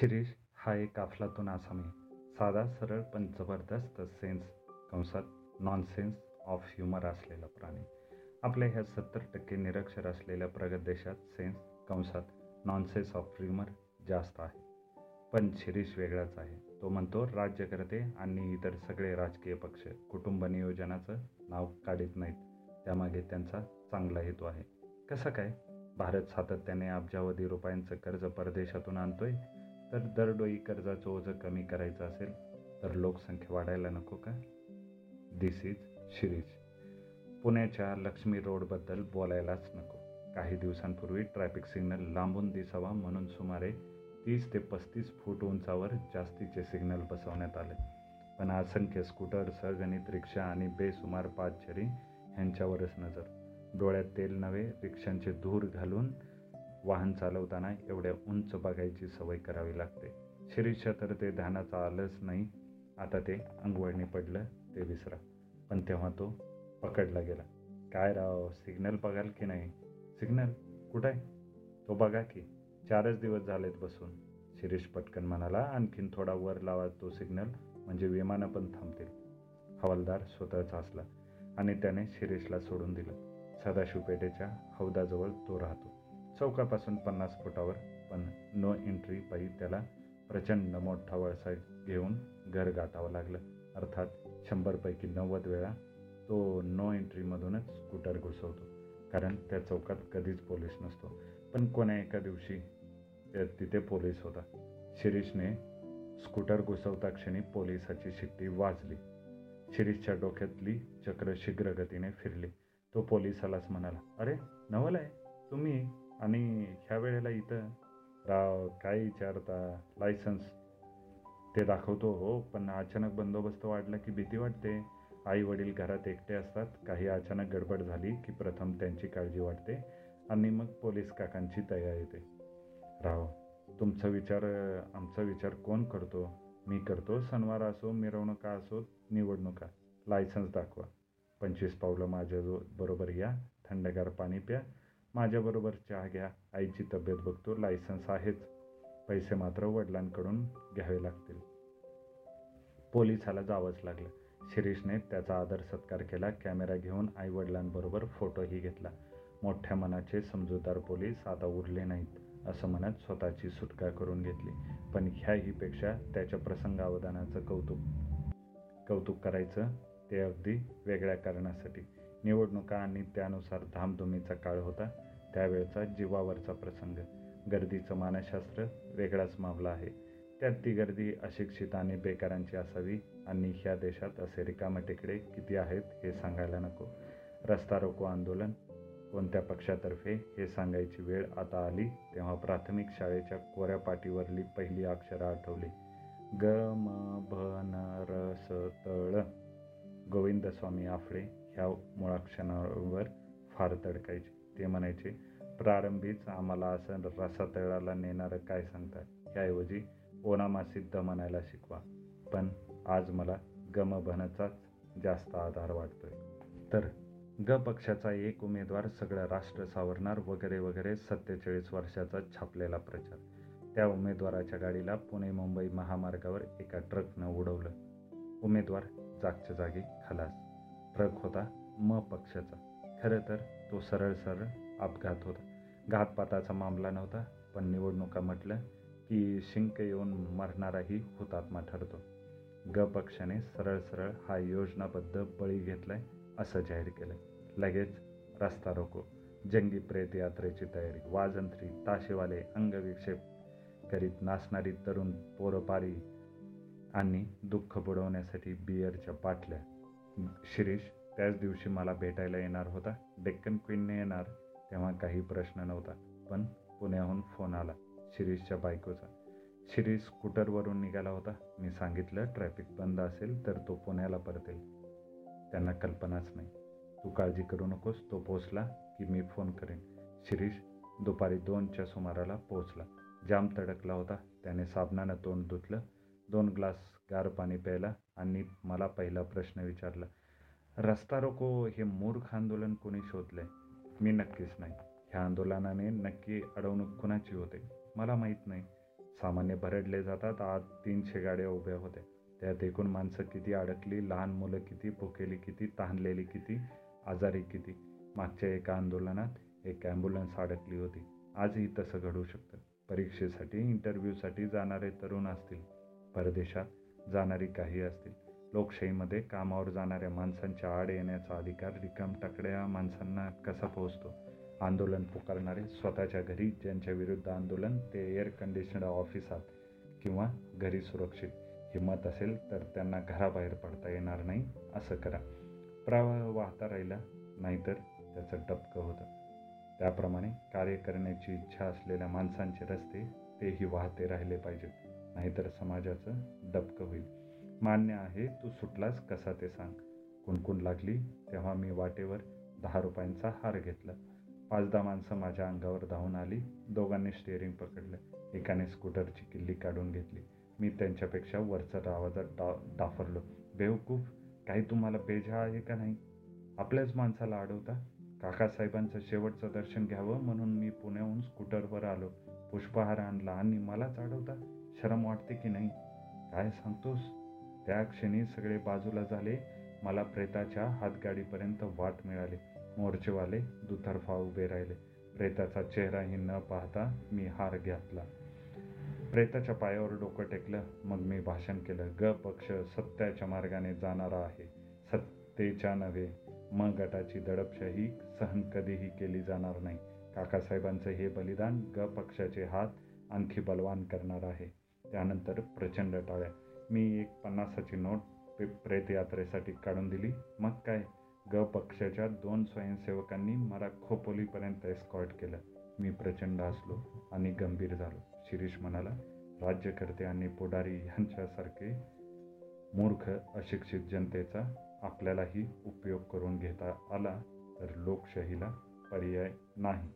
शिरीष हा एक अफलातून आसामी. साधा सरळ पण जबरदस्त सेन्स कंसात नॉनसेन्स ऑफ ह्युमर असलेला प्राणी. आपल्या ह्या सत्तर टक्के निरक्षर असलेल्या प्रगत देशात सेन्स कंसात नॉनसेन्स ऑफ ह्युमर जास्त आहे. पण शिरीष वेगळाच आहे. तो म्हणतो राज्यकर्ते आणि इतर सगळे राजकीय पक्ष कुटुंब नियोजनाचं नाव काढत नाहीत. त्यामागे त्यांचा चांगला हेतू आहे. कसं काय? भारत सातत्याने अब्जावधी रुपयांचं कर्ज परदेशातून आणतोय तर दरडोई कर्जाचं ओझं कमी करायचं असेल तर लोकसंख्या वाढायला नको का? दिस इज शिरीष पुण्याच्या लक्ष्मी रोडबद्दल बोलायलाच नको. काही दिवसांपूर्वी ट्रॅफिक सिग्नल लांबून दिसावा म्हणून सुमारे तीस ते पस्तीस फूट उंचावर जास्तीचे सिग्नल बसवण्यात आले. पण असंख्य स्कूटर सहगणित रिक्षा आणि बेसुमार पादचारी ह्यांच्यावरच नजर. डोळ्यात तेल नव्हे रिक्षांचे धूर घालून वाहन चालवताना एवढ्या उंच बघायची सवय करावी लागते. शिरीषच्या तर ते ध्यानाचं आलंच नाही. आता ते अंगवळणी पडलं ते विसरा. पण तेव्हा तो पकडला गेला. काय राव सिग्नल बघाल की नाही? सिग्नल कुठं? आहे तो बघा की चारच दिवस झालेत बसून. शिरीष पटकन म्हणाला आणखीन थोडा वर लावा तो सिग्नल म्हणजे विमानं पण थांबतील. हवालदार स्वतःच हसला आणि त्याने शिरीषला सोडून दिलं. सदाशिव पेठेच्या हौदाजवळ तो राहतो. चौकापासून पन्नास फुटावर पण नो एंट्री पायी त्याला प्रचंड मोठा वळसा घेऊन घर गाठावं लागलं. अर्थात शंभरपैकी नव्वद वेळा तो नो एंट्रीमधूनच स्कूटर घुसवतो. कारण त्या चौकात कधीच पोलीस नसतो. पण कोण्या एका दिवशी तिथे पोलीस होता. शिरीषने स्कूटर घुसवता क्षणी पोलिसाची शिट्टी वाजली. शिरीषच्या डोक्यातली चक्र शीघ्र गतीने फिरली. तो पोलिसालाच म्हणाला अरे नवल आहे. तुम्ही आणि ह्या वेळेला इथं राव काय विचारता लायसन्स ते दाखवतो हो पण अचानक बंदोबस्त वाढला की भीती वाटते. आई वडील घरात एकटे असतात काही अचानक गडबड झाली की प्रथम त्यांची काळजी वाटते आणि मग पोलीस काकांची तयारी येते. राव तुमचा विचार आमचा विचार कोण करतो? मी करतो सणवार असो मिरवणुका असो निवडणुका. लायसन्स दाखवा. पंचवीस पावलं माझ्या बरोबर या थंडगार पाणी प्या माझ्याबरोबर चहा घ्या आईची तब्येत बघतो. लायसन्स आहेच. पैसे मात्र वडिलांकडून घ्यावे लागतील. पोलिसाला जावंच लागलं. शिरीषने त्याचा आदर सत्कार केला. कॅमेरा घेऊन आई वडिलांबरोबर फोटोही घेतला. मोठ्या मनाचे समजूतदार पोलीस आता उरले नाहीत असं म्हणत स्वतःची सुटका करून घेतली. पण ह्याहीपेक्षा त्याच्या प्रसंगावधानाचं कौतुक कौतुक करायचं ते अगदी वेगळ्या कारणासाठी. निवडणुका आणि त्यानुसार धामधुमीचा काळ होता त्यावेळचा जीवावरचा प्रसंग. गर्दीचं मानसशास्त्र वेगळाच मामला आहे. त्यात ती गर्दी अशिक्षित आणि बेकारांची असावी आणि ह्या देशात असे रिकामटेकडे किती आहेत हे सांगायला नको. रस्ता रोको आंदोलन कोणत्या पक्षातर्फे हे सांगायची वेळ आता आली तेव्हा प्राथमिक शाळेच्या कोऱ्या पाटीवरली पहिली अक्षरं आठवली. ग म भ न र स तळ गोविंदस्वामी आफळे ह्या मुळाक्षणावर फार तडकायचे. ते म्हणायचे प्रारंभीच आम्हाला असं रसातळाला नेणारं काय सांगतात? याऐवजी ओनामा सिद्ध म्हणायला शिकवा. पण आज मला गमभनचाच जास्त आधार वाटतोय. तर ग पक्षाचा एक उमेदवार सगळं राष्ट्र सावरणार वगैरे वगैरे सत्तेचाळीस वर्षाचा छापलेला प्रचार. त्या उमेदवाराच्या गाडीला पुणे मुंबई महामार्गावर एका ट्रकनं उडवलं. उमेदवार जागच्या जागी खलास ट्रक होता म पक्षाचा. खरं तर तो सरळ सरळ अपघात होता. घातपाताचा मामला नव्हता पण निवडणुका म्हटलं की शिंक येऊन मरणाराही हुतात्मा ठरतो. ग पक्षाने सरळ सरळ हा योजनाबद्ध बळी घेतलाय असं जाहीर केलं लगेच रस्ता रोको. जंगी प्रेत यात्रेची तयारी. वाजंत्री ताशेवाले अंगविक्षेप करीत नाचणारी तरुण पोरपारी आणि दुःख बुडवण्यासाठी बियरच्या बाटल्या शिरीष त्याच दिवशी मला भेटायला येणार होता. डेक्कन क्वीनने येणार तेव्हा काही प्रश्न नव्हता पण पुण्याहून फोन आला शिरीषच्या बायकोचा. शिरीष स्कूटरवरून निघाला होता. मी सांगितलं ट्रॅफिक बंद असेल तर तो पुण्याला परतेल. त्यांना कल्पनाच नाही. तू काळजी करू नकोस तो पोचला की मी फोन करेन. शिरीष दुपारी दोनच्या सुमाराला पोचला जाम तडकला होता. त्याने साबणानं तोंड धुतलं. दोन ग्लास गार पाणी प्यायला आणि मला पहिला प्रश्न विचारला रस्ता रोको हे मूर्ख आंदोलन कोणी शोधलंय? मी नक्कीच नाही. ह्या आंदोलनाने नक्की अडवणूक कुणाची होते? मला माहीत नाही. सामान्य भरडले जातात आज तीनशे गाड्या उभ्या होत्या. त्यात एकूण माणसं किती अडकली लहान मुलं किती भुकेली किती तहानलेली किती आजारी किती? मागच्या एका आंदोलनात एक ॲम्ब्युलन्स अडकली होती. आजही तसं घडू शकतं. परीक्षेसाठी इंटरव्ह्यूसाठी जाणारे तरुण असतील. परदेशात जाणारी काही असतील. लोकशाहीमध्ये कामावर जाणाऱ्या माणसांच्या आड येण्याचा अधिकार रिकामटाकड्या माणसांना कसा पोहोचतो? आंदोलन पुकारणारे स्वतःच्या घरी ज्यांच्या विरुद्ध आंदोलन ते एअर कंडिशनर ऑफिसात किंवा घरी सुरक्षित हिंमत असेल तर त्यांना घराबाहेर पडता येणार नाही असं करा. प्रवाह वाहता राहिला नाहीतर त्याचं डबकं होतं. त्याप्रमाणे कार्य करण्याची इच्छा असलेल्या माणसांचे रस्ते तेही वाहते राहिले पाहिजेत. नाहीतर समाजाचं डबकं होईल. मान्य आहे तू सुटलास कसा ते सांग. कुणकुण लागली तेव्हा मी वाटेवर दहा रुपयांचा हार घेतला. पाच दहा माणसं माझ्या अंगावर धावून आली दोघांनी स्टेअरिंग पकडलं. एकाने स्कूटरची किल्ली काढून घेतली. मी त्यांच्यापेक्षा वरचा आवाजात डा डाफरलो. बेवकूफ काही तुम्हाला बेजा आहे का नाही? आपल्याच माणसाला अडवता? काकासाहेबांचं शेवटचं दर्शन घ्यावं म्हणून मी पुण्याहून स्कूटरवर आलो. पुष्पहार आणला आणि मलाच अडवता? शरम वाटते की नाही? काय सांगतोस? त्या क्षणी सगळे बाजूला झाले. मला प्रेताच्या हातगाडीपर्यंत वाट मिळाली. मोर्चेवाले दुतर्फा उभे राहिले. प्रेताचा चेहराही न पाहता मी हार घातला. प्रेताच्या पायावर डोकं टेकलं. मग मी भाषण केलं. ग पक्ष सत्याच्या मार्गाने जाणारा आहे. सत्तेच्या नव्हे. मग गटाची दडपशाही सहन कधीही केली जाणार नाही. काकासाहेबांचं हे बलिदान ग पक्षाचे हात आणखी बलवान करणार आहे. त्यानंतर प्रचंड टाळ्या. मी एक पन्नासाची नोट पे काढून दिली. मग काय? ग पक्षाच्या दोन स्वयंसेवकांनी मला खोपोलीपर्यंत एस्कॉर्ट केलं. मी प्रचंड हसलो आणि गंभीर झालो. शिरीष म्हणाला राज्यकर्ते आणि पुढारी यांच्यासारखे मूर्ख अशिक्षित जनतेचा आपल्यालाही उपयोग करून घेता आला तर लोकशाहीला पर्याय नाही.